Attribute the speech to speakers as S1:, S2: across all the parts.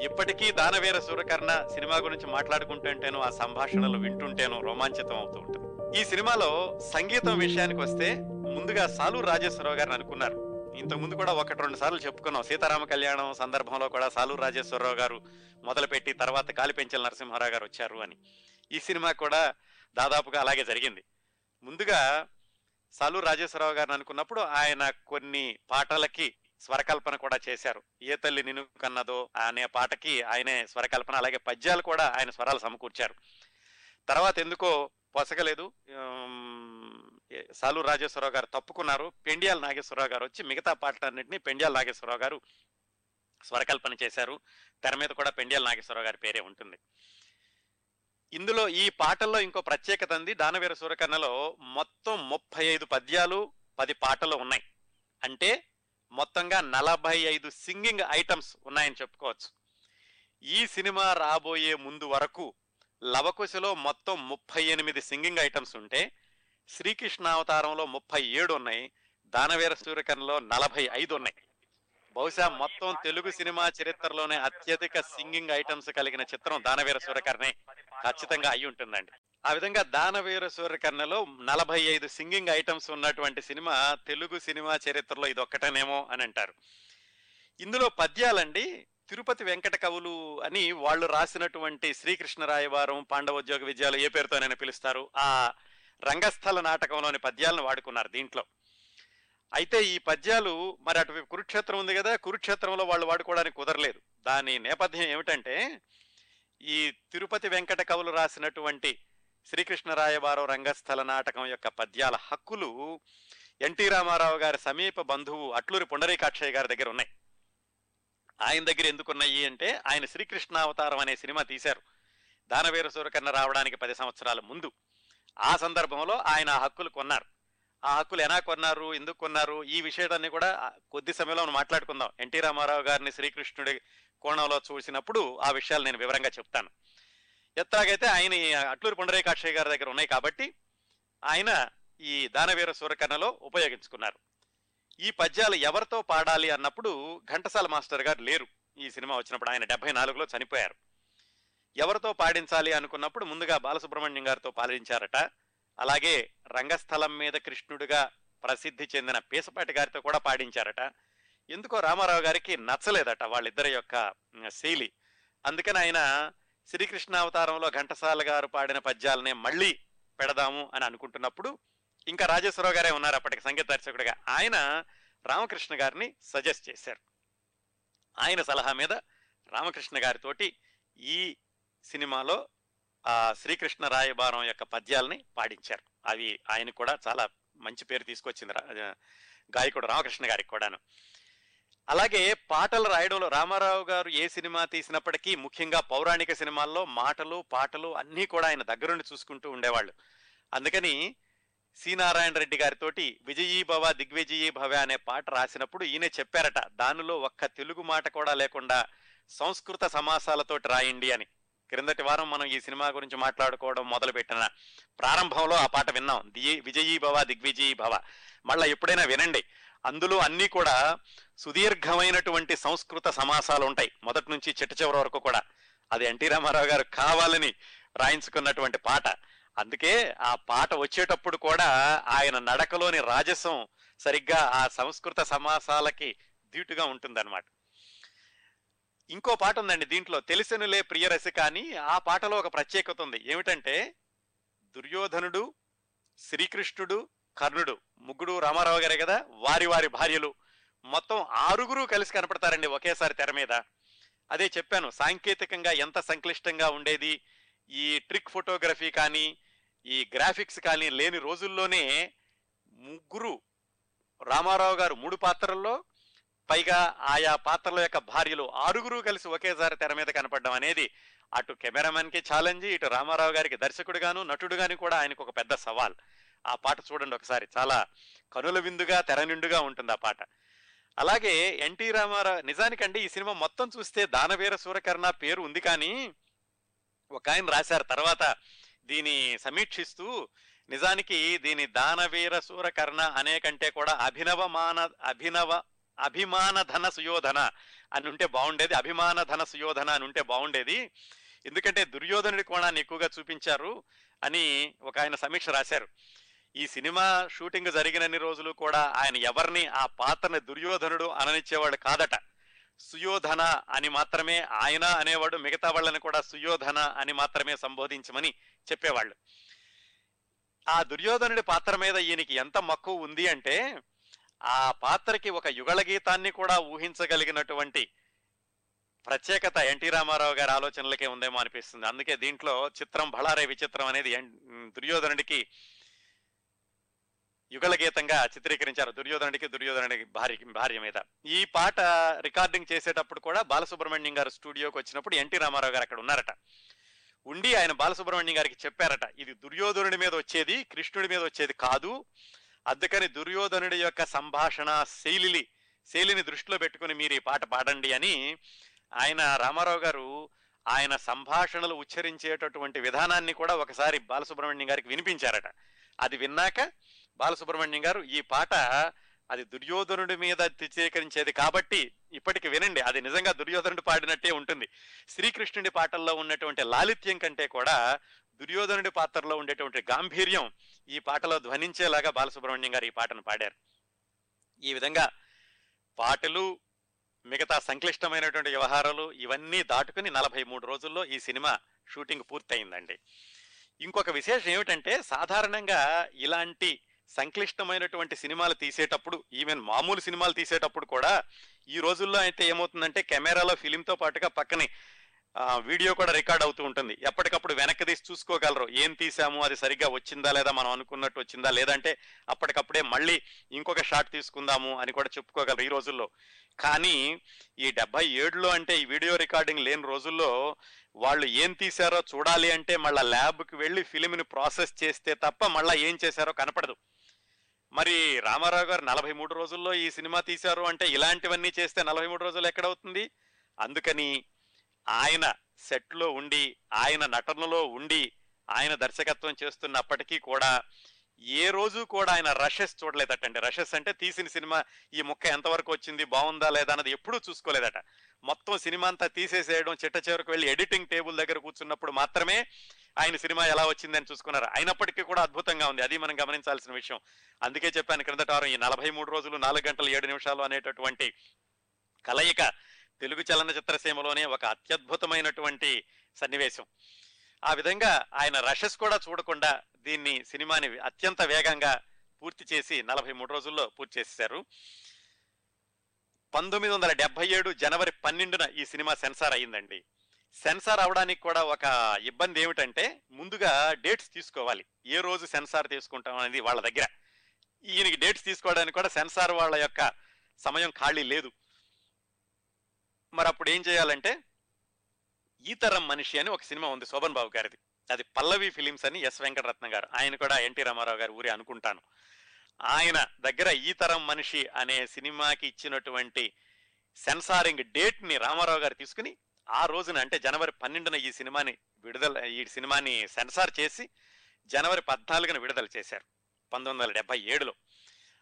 S1: ఇప్పటికీ దానవీర సూరకర్ణ సినిమా గురించి మాట్లాడుకుంటుంటేను ఆ సంభాషణలు వింటుంటేను రోమాంచితం అవుతూ ఉంటుంది. ఈ సినిమాలో సంగీతం విషయానికి వస్తే ముందుగా సాలూరు రాజేశ్వరరావు గారిని అనుకున్నారు. ఇంతకు ముందు కూడా ఒకటి రెండు సార్లు చెప్పుకున్నాం. సీతారామ కళ్యాణం సందర్భంలో కూడా సాలూరు రాజేశ్వరరావు గారు మొదలుపెట్టి తర్వాత కాలిపెంచల నరసింహారావు గారు వచ్చారు అని. ఈ సినిమా కూడా దాదాపుగా అలాగే జరిగింది. ముందుగా సాలూరు రాజేశ్వరరావు గారిని అనుకున్నప్పుడు ఆయన కొన్ని పాటలకి స్వరకల్పన కూడా చేశారు. ఏ తల్లి నిన్ను కన్నదో అనే పాటకి ఆయనే స్వరకల్పన అలాగే పద్యాలు కూడా ఆయన స్వరాలు సమకూర్చారు. తర్వాత ఎందుకో పొసగలేదు. ఉమ్, సాలూరు రాజేశ్వరరావు గారు తప్పుకున్నారు. పెండియాల నాగేశ్వరరావు గారు వచ్చి మిగతా పాటలన్నింటినీ పెండియాల నాగేశ్వరరావు గారు స్వరకల్పన చేశారు. తెర మీద కూడా పెండియాల నాగేశ్వరరావు గారి పేరే ఉంటుంది. ఇందులో ఈ పాటల్లో ఇంకో ప్రత్యేకత ఉంది. దానవీర సూరకర్ణలో మొత్తం ముప్పై ఐదు పద్యాలు పది పాటలు ఉన్నాయి. అంటే మొత్తంగా నలభై ఐదు సింగింగ్ ఐటమ్స్ ఉన్నాయని చెప్పుకోవచ్చు. ఈ సినిమా రాబోయే ముందు వరకు లవకుశలో మొత్తం ముప్పై ఎనిమిది సింగింగ్ ఐటమ్స్ ఉంటే శ్రీకృష్ణ అవతారంలో ముప్పై ఏడు ఉన్నాయి దానవీర సూర్యకర్ణలో నలభై ఐదు ఉన్నాయి. బహుశా మొత్తం తెలుగు సినిమా చరిత్రలోనే అత్యధిక సింగింగ్ ఐటమ్స్ కలిగిన చిత్రం దానవీర సూర్యకర్ణే ఖచ్చితంగా అయి ఉంటుందండి. ఆ విధంగా దానవీర సూర్యకర్ణలో నలభై ఐదు సింగింగ్ ఐటమ్స్ ఉన్నటువంటి సినిమా తెలుగు సినిమా చరిత్రలో ఇది ఒక్కటేనేమో అని అంటారు. ఇందులో పద్యాలండి తిరుపతి వెంకట కవులు అని వాళ్ళు రాసినటువంటి శ్రీకృష్ణరాయవారం పాండవోద్యోగ విద్యాలు ఏ పేరుతోనైనా పిలుస్తారు. ఆ రంగస్థల నాటకంలోని పద్యాలను వాడుకున్నారు దీంట్లో. అయితే ఈ పద్యాలు మరి అటు కురుక్షేత్రం ఉంది కదా కురుక్షేత్రంలో వాళ్ళు వాడుకోవడానికి కుదరలేదు. దాని నేపథ్యం ఏమిటంటే ఈ తిరుపతి వెంకట కవులు రాసినటువంటి శ్రీకృష్ణరాయవారం రంగస్థల నాటకం యొక్క పద్యాల హక్కులు ఎన్టీ రామారావు గారి సమీప బంధువు అట్లూరి పుండరీకాక్షయ్య గారి దగ్గర ఉన్నాయి. ఆయన దగ్గర ఎందుకున్నాయి అంటే ఆయన శ్రీకృష్ణ అవతారం అనే సినిమా తీశారు. దానవీర సూరకర్ణ రావడానికి పది సంవత్సరాల ముందు. ఆ సందర్భంలో ఆయన ఆ హక్కులు కొన్నారు. ఆ హక్కులు ఎలా కొన్నారు ఎందుకు కొన్నారు ఈ విషయాన్ని కూడా కొద్ది సమయంలో మనం మాట్లాడుకుందాం. ఎన్టీ రామారావు గారిని శ్రీకృష్ణుడి కోణంలో చూసినప్పుడు ఆ విషయాలు నేను వివరంగా చెప్తాను. ఎత్తాగైతే ఆయన అట్లూరు అట్లూరి పుండరీకాక్షయ్య గారి దగ్గర ఉన్నాయి కాబట్టి ఆయన ఈ దానవీర సూరకర్ణలో ఉపయోగించుకున్నారు. ఈ పద్యాలు ఎవరితో పాడాలి అన్నప్పుడు ఘంటసాల మాస్టర్ గారు లేరు. ఈ సినిమా వచ్చినప్పుడు ఆయన డెబ్బై నాలుగులో చనిపోయారు. ఎవరితో పాడించాలి అనుకున్నప్పుడు ముందుగా బాలసుబ్రహ్మణ్యం గారితో పాలించారట. అలాగే రంగస్థలం మీద కృష్ణుడిగా ప్రసిద్ధి చెందిన పీసపాటి గారితో కూడా పాడించారట. ఎందుకో రామారావు గారికి నచ్చలేదట వాళ్ళిద్దరి యొక్క శైలి. అందుకని ఆయన శ్రీకృష్ణ అవతారంలో ఘంటసాల గారు పాడిన పద్యాలనే మళ్ళీ పెడదాము అని అనుకుంటున్నప్పుడు ఇంకా రాజేశ్వరరావు గారే ఉన్నారు అప్పటికి సంగీత దర్శకుడిగా. ఆయన రామకృష్ణ గారిని సజెస్ట్ చేశారు. ఆయన సలహా మీద రామకృష్ణ గారితోటి ఈ సినిమాలో ఆ శ్రీకృష్ణ రాయబారం యొక్క పద్యాలని పాడించారు. అవి ఆయన కూడా చాలా మంచి పేరు తీసుకొచ్చింది రా- గాయకుడు రామకృష్ణ గారికి కూడాను. అలాగే పాటలు రాయడంలో రామారావు గారు ఏ సినిమా తీసినప్పటికీ ముఖ్యంగా పౌరాణిక సినిమాల్లో మాటలు పాటలు అన్నీ కూడా ఆయన దగ్గరుండి చూసుకుంటూ ఉండేవాళ్ళు. అందుకని సి నారాయణ రెడ్డి గారితోటి విజయీ భవ దిగ్విజయీ భవ అనే పాట రాసినప్పుడు ఈయన చెప్పారట దానిలో ఒక్క తెలుగు మాట కూడా లేకుండా సంస్కృత సమాసాలతోటి రాయండి అని. క్రిందటి వారం మనం ఈ సినిమా గురించి మాట్లాడుకోవడం మొదలు పెట్టిన ప్రారంభంలో ఆ పాట విన్నాం ది విజయీ భవ దిగ్విజయీ భవ. మళ్ళీ ఎప్పుడైనా వినండి. అందులో అన్నీ కూడా సుదీర్ఘమైనటువంటి సంస్కృత సమాసాలు ఉంటాయి. మొదటి నుంచి చిట్ట చివరి వరకు కూడా. అది ఎన్టీ రామారావు గారు కావాలని రాయించుకున్నటువంటి పాట. అందుకే ఆ పాట వచ్చేటప్పుడు కూడా ఆయన నడకలోని రాజసం సరిగ్గా ఆ సంస్కృత సమాసాలకి ధీటుగా ఉంటుందన్నమాట. ఇంకో పాట ఉందండి దీంట్లో తెలిసెనులే ప్రియరసిక అని. ఆ పాటలో ఒక ప్రత్యేకత ఉంది. ఏమిటంటే దుర్యోధనుడు శ్రీకృష్ణుడు కర్ణుడు ముగ్గురు రామారావు గారే కదా? వారి వారి భార్యలు. మొత్తం ఆరుగురు కలిసి కనపడతారండి ఒకేసారి తెర మీద. అదే చెప్పాను సాంకేతికంగా ఎంత సంక్లిష్టంగా ఉండేది ఈ ట్రిక్ ఫోటోగ్రఫీ కానీ ఈ గ్రాఫిక్స్ కానీ లేని రోజుల్లోనే ముగ్గురు రామారావు గారు మూడు పాత్రల్లో పైగా ఆయా పాత్రల యొక్క భార్యలు ఆరుగురు కలిసి ఒకేసారి తెర మీద కనపడడం అనేది అటు కెమెరామెన్కి ఛాలెంజ్ ఇటు రామారావు గారికి దర్శకుడుగాను నటుడుగాను కూడా ఆయనకు ఒక పెద్ద సవాల్. ఆ పాట చూడండి ఒకసారి. చాలా కనుల విందుగా తెర నిండుగా ఉంటుంది ఆ పాట. అలాగే ఎన్టీ రామారావు నిజానికండి ఈ సినిమా మొత్తం చూస్తే దానవీర సూరకర్ణ పేరు ఉంది కానీ ఒక ఆయన రాశారు. తర్వాత దీని సమీక్షిస్తూ నిజానికి దీని దానవీర సూరకర్ణ అనే కంటే కూడా అభినవ మాన అభినవ అభిమాన ధన సుయోధన అని ఉంటే బాగుండేది. అభిమాన ధన సుయోధన అని ఉంటే బాగుండేది. ఎందుకంటే దుర్యోధనుడి కోణాన్ని ఎక్కువగా చూపించారు అని ఒక ఆయన సమీక్ష రాశారు. ఈ సినిమా షూటింగ్ జరిగినన్ని రోజులు కూడా ఆయన ఎవరిని ఆ పాత్రని దుర్యోధనుడు అననిచ్చేవాడు కాదట. సుయోధన అని మాత్రమే ఆయన అనేవాడు మిగతా వాళ్ళని కూడా సుయోధన అని మాత్రమే సంబోధించమని చెప్పేవాళ్ళు. ఆ దుర్యోధనుడి పాత్ర మీద ఈయనకి ఎంత మక్కువ ఉంది అంటే ఆ పాత్రకి ఒక యుగళ గీతాన్ని కూడా ఊహించగలిగినటువంటి ప్రత్యేకత ఎన్టీ రామారావు గారి ఆలోచనలకే ఉందేమో అనిపిస్తుంది. అందుకే దీంట్లో చిత్రం బళారే విచిత్రం అనేది దుర్యోధనుడికి యుగల గీతంగా చిత్రీకరించారు. దుర్యోధనుడికి దుర్యోధనుడికి భార్య భార్య మీద. ఈ పాట రికార్డింగ్ చేసేటప్పుడు కూడా బాలసుబ్రహ్మణ్యం గారు స్టూడియోకి వచ్చినప్పుడు ఎన్టీ రామారావు గారు అక్కడ ఉన్నారట. ఉండి ఆయన బాలసుబ్రహ్మణ్యం గారికి చెప్పారట ఇది దుర్యోధనుడి మీద వచ్చేది కృష్ణుడి మీద వచ్చేది కాదు. అందుకని దుర్యోధనుడి యొక్క సంభాషణ శైలిని శైలిని దృష్టిలో పెట్టుకుని మీరు ఈ పాట పాడండి అని ఆయన రామారావు గారు ఆయన సంభాషణలు ఉచ్చరించేటటువంటి విధానాన్ని కూడా ఒకసారి బాలసుబ్రహ్మణ్యం గారికి వినిపించారట. అది విన్నాక బాలసుబ్రహ్మణ్యం గారు ఈ పాట అది దుర్యోధనుడి మీద చిత్రీకరించేది కాబట్టి ఇప్పటికి వినండి అది నిజంగా దుర్యోధనుడు పాడినట్టే ఉంటుంది. శ్రీకృష్ణుడి పాటల్లో ఉన్నటువంటి లాలిత్యం కంటే కూడా దుర్యోధనుడి పాత్రలో ఉండేటువంటి గాంభీర్యం ఈ పాటలో ధ్వనించేలాగా బాలసుబ్రహ్మణ్యం గారు ఈ పాటను పాడారు. ఈ విధంగా పాటలు మిగతా సంక్లిష్టమైనటువంటి వ్యవహారాలు ఇవన్నీ దాటుకుని నలభై మూడు రోజుల్లో ఈ సినిమా షూటింగ్ పూర్తయిందండి. ఇంకొక విశేషం ఏమిటంటే సాధారణంగా ఇలాంటి సంక్లిష్టమైనటువంటి సినిమాలు తీసేటప్పుడు ఈవెన్ మామూలు సినిమాలు తీసేటప్పుడు కూడా ఈ రోజుల్లో అయితే ఏమవుతుందంటే కెమెరాలో ఫిలింతో పాటుగా పక్కనే వీడియో కూడా రికార్డ్ అవుతూ ఉంటుంది. ఎప్పటికప్పుడు వెనక్కి తీసి చూసుకోగలరు. ఏం తీసాము? అది సరిగ్గా వచ్చిందా? లేదా మనం అనుకున్నట్టు వచ్చిందా? లేదంటే అప్పటికప్పుడే మళ్ళీ ఇంకొక షాట్ తీసుకుందాము అని కూడా చెప్పుకోగలరు ఈ రోజుల్లో. కానీ ఈ డెబ్బై ఏడులో అంటే ఈ వీడియో రికార్డింగ్ లేని రోజుల్లో వాళ్ళు ఏం తీశారో చూడాలి అంటే మళ్ళీ ల్యాబ్కి వెళ్ళి ఫిలింని ప్రాసెస్ చేస్తే తప్ప మళ్ళీ ఏం చేశారో కనపడదు. మరి రామారావు గారు నలభై మూడు రోజుల్లో ఈ సినిమా తీశారు అంటే ఇలాంటివన్నీ చేస్తే నలభై మూడు రోజులు ఎక్కడవుతుంది? అందుకని ఆయన సెట్లో ఉండి ఆయన నటనలో ఉండి ఆయన దర్శకత్వం చేస్తున్నప్పటికీ కూడా ఏ రోజు కూడా ఆయన రషెస్ చూడలేదటండి. రషెస్ అంటే తీసిన సినిమా ఈ ముక్క ఎంతవరకు వచ్చింది బాగుందా లేదా అన్నది ఎప్పుడూ చూసుకోలేదట. మొత్తం సినిమా అంతా తీసేసేయడం చిట్ట చివరికి వెళ్ళి ఎడిటింగ్ టేబుల్ దగ్గర కూర్చున్నప్పుడు మాత్రమే ఆయన సినిమా ఎలా వచ్చిందని చూసుకున్నారు. అయినప్పటికీ కూడా అద్భుతంగా ఉంది. అది మనం గమనించాల్సిన విషయం. అందుకే చెప్పాను క్రిందట వారం ఈ నలభై మూడు రోజులు నాలుగు గంటల ఏడు నిమిషాలు అనేటటువంటి కలయిక తెలుగు చలనచిత్ర సీమలోనే ఒక అత్యద్భుతమైనటువంటి సన్నివేశం. ఆ విధంగా ఆయన రషెస్ కూడా చూడకుండా దీన్ని సినిమాని అత్యంత వేగంగా పూర్తి చేసి నలభై మూడు రోజుల్లో పూర్తి చేశారు పంతొమ్మిది వందల డెబ్బై ఏడు జనవరి పన్నెండున ఈ సినిమా సెన్సార్ అయ్యిందండి. సెన్సార్ అవడానికి కూడా ఒక ఇబ్బంది ఏమిటంటే ముందుగా డేట్స్ తీసుకోవాలి. ఏ రోజు సెన్సార్ తీసుకుంటాం అనేది వాళ్ళ దగ్గర. ఈయనకి డేట్స్ తీసుకోవడానికి కూడా సెన్సార్ వాళ్ళ యొక్క సమయం ఖాళీ లేదు. మరి అప్పుడు ఏం చేయాలంటే ఈ తరం మనిషి అని ఒక సినిమా ఉంది శోభన్ బాబు గారిది. అది పల్లవి ఫిలిమ్స్ అని ఎస్ వెంకటరత్న గారు ఆయన కూడా ఎన్టీ రామారావు గారు ఊరి అనుకుంటాను. ఆయన దగ్గర ఈ తరం మనిషి అనే సినిమాకి ఇచ్చినటువంటి సెన్సారింగ్ డేట్ని రామారావు గారు తీసుకుని ఆ రోజున అంటే జనవరి పన్నెండున ఈ సినిమాని విడుదల ఈ సినిమాని సెన్సార్ చేసి జనవరి పద్నాలుగున విడుదల చేశారు పంతొమ్మిది వందల డెబ్బై ఏడులో.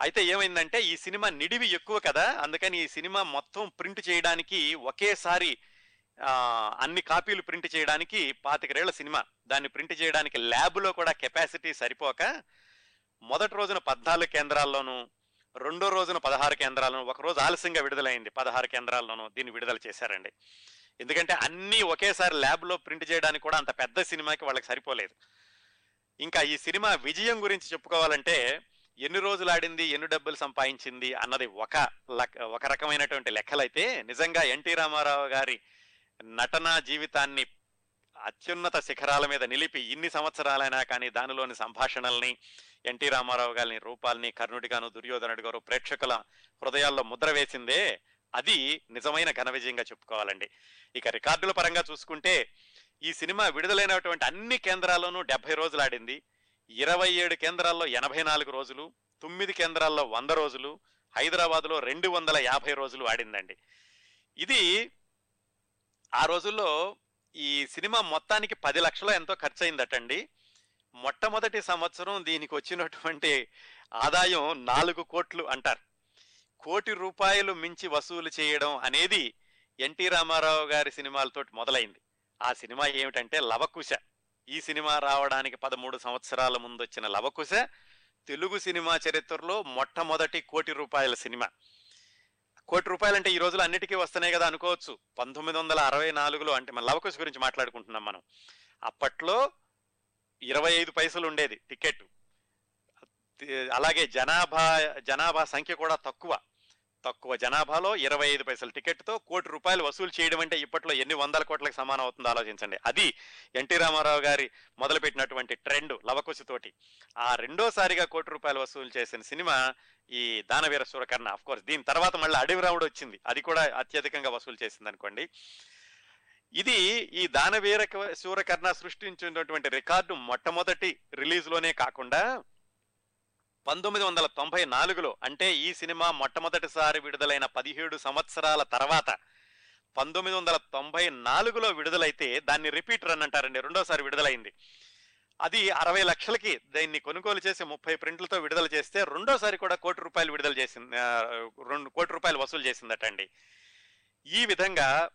S1: అయితే ఏమైందంటే ఈ సినిమా నిడివి ఎక్కువ కదా అందుకని ఈ సినిమా మొత్తం ప్రింట్ చేయడానికి ఒకేసారి అన్ని కాపీలు ప్రింట్ చేయడానికి పాతికరేళ్ళ సినిమా. దాన్ని ప్రింట్ చేయడానికి ల్యాబ్లో కూడా కెపాసిటీ సరిపోక మొదటి రోజున పద్నాలుగు కేంద్రాల్లోనూ రెండో రోజున పదహారు కేంద్రాలను ఒక రోజు ఆలస్యంగా విడుదలైంది పదహారు కేంద్రాల్లోనూ దీన్ని విడుదల చేశారండి. ఎందుకంటే అన్నీ ఒకేసారి ల్యాబ్లో ప్రింట్ చేయడానికి కూడా అంత పెద్ద సినిమాకి వాళ్ళకి సరిపోలేదు. ఇంకా ఈ సినిమా విజయం గురించి చెప్పుకోవాలంటే ఎన్ని రోజులు ఆడింది ఎన్ని డబ్బులు సంపాదించింది అన్నది ఒక లక్- ఒక రకమైనటువంటి లెక్కలైతే నిజంగా ఎన్టీ రామారావు గారి నటనా జీవితాన్ని అత్యున్నత శిఖరాల మీద నిలిపి ఇన్ని సంవత్సరాలైనా కానీ దానిలోని సంభాషణల్ని ఎన్టీ రామారావు గారిని రూపాల్ని కర్ణుడిగాను దుర్యోధనుడి గారు ప్రేక్షకుల హృదయాల్లో ముద్ర వేసిందే అది నిజమైన ఘన విజయంగా చెప్పుకోవాలండి. ఇక రికార్డుల పరంగా చూసుకుంటే ఈ సినిమా విడుదలైనటువంటి అన్ని కేంద్రాల్లోనూ డెబ్బై రోజులు ఆడింది. ఇరవై ఏడు కేంద్రాల్లో ఎనభై నాలుగు రోజులు తొమ్మిది కేంద్రాల్లో వంద రోజులు హైదరాబాద్లో రెండు వందల యాభై రోజులు ఆడిందండి. ఇది ఆ రోజుల్లో ఈ సినిమా మొత్తానికి పది లక్షలు ఎంతో ఖర్చు అయిందటండి మొట్టమొదటి సంవత్సరం దీనికి వచ్చినటువంటి ఆదాయం నాలుగు కోట్లు అంటారు. కోటి రూపాయలు మించి వసూలు చేయడం అనేది ఎన్టీ రామారావు గారి సినిమాలతో మొదలైంది. ఆ సినిమా ఏమిటంటే లవకుశ. ఈ సినిమా రావడానికి పదమూడు సంవత్సరాల ముందు వచ్చిన లవకుశ తెలుగు సినిమా చరిత్రలో మొట్టమొదటి కోటి రూపాయల సినిమా. కోటి రూపాయలు అంటే ఈ రోజులు అన్నిటికీ వస్తున్నాయి కదా అనుకోవచ్చు. పంతొమ్మిది వందల అరవై నాలుగులో అంటే మన లవకుశ గురించి మాట్లాడుకుంటున్నాం మనం. అప్పట్లో ఇరవై ఐదు పైసలు ఉండేది టికెట్ అలాగే జనాభా జనాభా సంఖ్య కూడా తక్కువ. తక్కువ జనాభాలో ఇరవై ఐదు పైసలు టికెట్తో కోటి రూపాయలు వసూలు చేయడం అంటే ఇప్పట్లో ఎన్ని వందల కోట్లకు సమానం అవుతుందో ఆలోచించండి. అది ఎన్టీ రామారావు గారి మొదలుపెట్టినటువంటి ట్రెండ్ లవకుశతోటి. ఆ రెండోసారిగా కోటి రూపాయలు వసూలు చేసిన సినిమా ఈ దానవీర సూరకర్ణ. ఆఫ్ కోర్స్ దీని తర్వాత మళ్ళీ అడవి రాముడు వచ్చింది. అది కూడా అత్యధికంగా వసూలు చేసింది అనుకోండి ఇది ఈ దానవీర సూరకర్ణ సృష్టించినటువంటి రికార్డు మొట్టమొదటి రిలీజ్లోనే కాకుండా పంతొమ్మిది వందల తొంభై నాలుగులో అంటే ఈ సినిమా మొట్టమొదటిసారి విడుదలైన పదిహేడు సంవత్సరాల తర్వాత పంతొమ్మిది వందల తొంభై నాలుగులో విడుదలైతే దాన్ని రిపీట్ రన్ అంటారండి రెండోసారి విడుదలైంది. అది అరవై లక్షలకి దీన్ని కొనుగోలు చేసి ముప్పై ప్రింట్లతో విడుదల చేస్తే రెండోసారి కూడా కోటి రూపాయలు విడుదల చేసింది రెండు కోటి రూపాయలు వసూలు చేసిందట అండి. ఈ విధంగా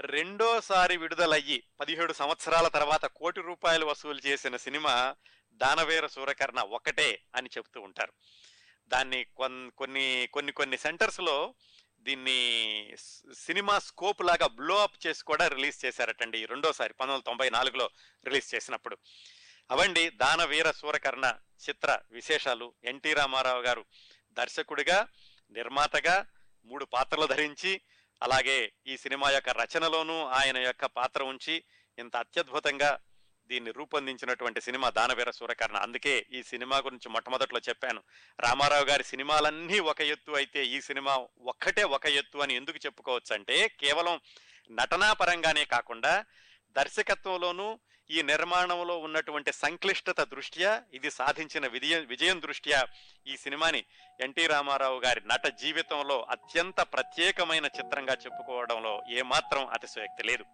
S1: రెండోసారి విడుదలయ్యి పదిహేడు సంవత్సరాల తర్వాత కోటి రూపాయలు వసూలు చేసిన సినిమా దానవీర సూరకర్ణ ఒకటే అని చెప్తూ ఉంటారు. దాన్ని కొన్- కొన్ని కొన్ని కొన్ని సెంటర్స్లో దీన్ని సినిమా స్కోప్ లాగా బ్లో అప్ చేసి కూడా రిలీజ్ చేశారటండి ఈ రెండోసారి పంతొమ్మిది వందల తొంభై నాలుగులో రిలీజ్ చేసినప్పుడు. అవండి దానవీర సూరకర్ణ చిత్ర విశేషాలు. ఎన్టీ రామారావు గారు దర్శకుడిగా నిర్మాతగా మూడు పాత్రలు ధరించి అలాగే ఈ సినిమా యొక్క రచనలోనూ ఆయన యొక్క పాత్ర ఉంచి ఇంత అత్యద్భుతంగా దీన్ని రూపొందించినటువంటి సినిమా దానవీర సూరకర్ణ. అందుకే ఈ సినిమా గురించి మొట్టమొదట్లో చెప్పాను. రామారావు గారి సినిమాలన్నీ ఒక ఎత్తు అయితే ఈ సినిమా ఒక్కటే ఒక ఎత్తు అని ఎందుకు చెప్పుకోవచ్చు అంటే కేవలం నటనా పరంగానే కాకుండా దర్శకత్వంలోనూ ఈ నిర్మాణంలో ఉన్నటువంటి సంక్లిష్టత దృష్ట్యా ఇది సాధించిన విజయం విజయం దృష్ట్యా ఈ సినిమాని ఎన్టీ రామారావు గారి నట జీవితంలో అత్యంత ప్రత్యేకమైన చిత్రంగా చెప్పుకోవడంలో ఏమాత్రం అతిశయోక్తి లేదు.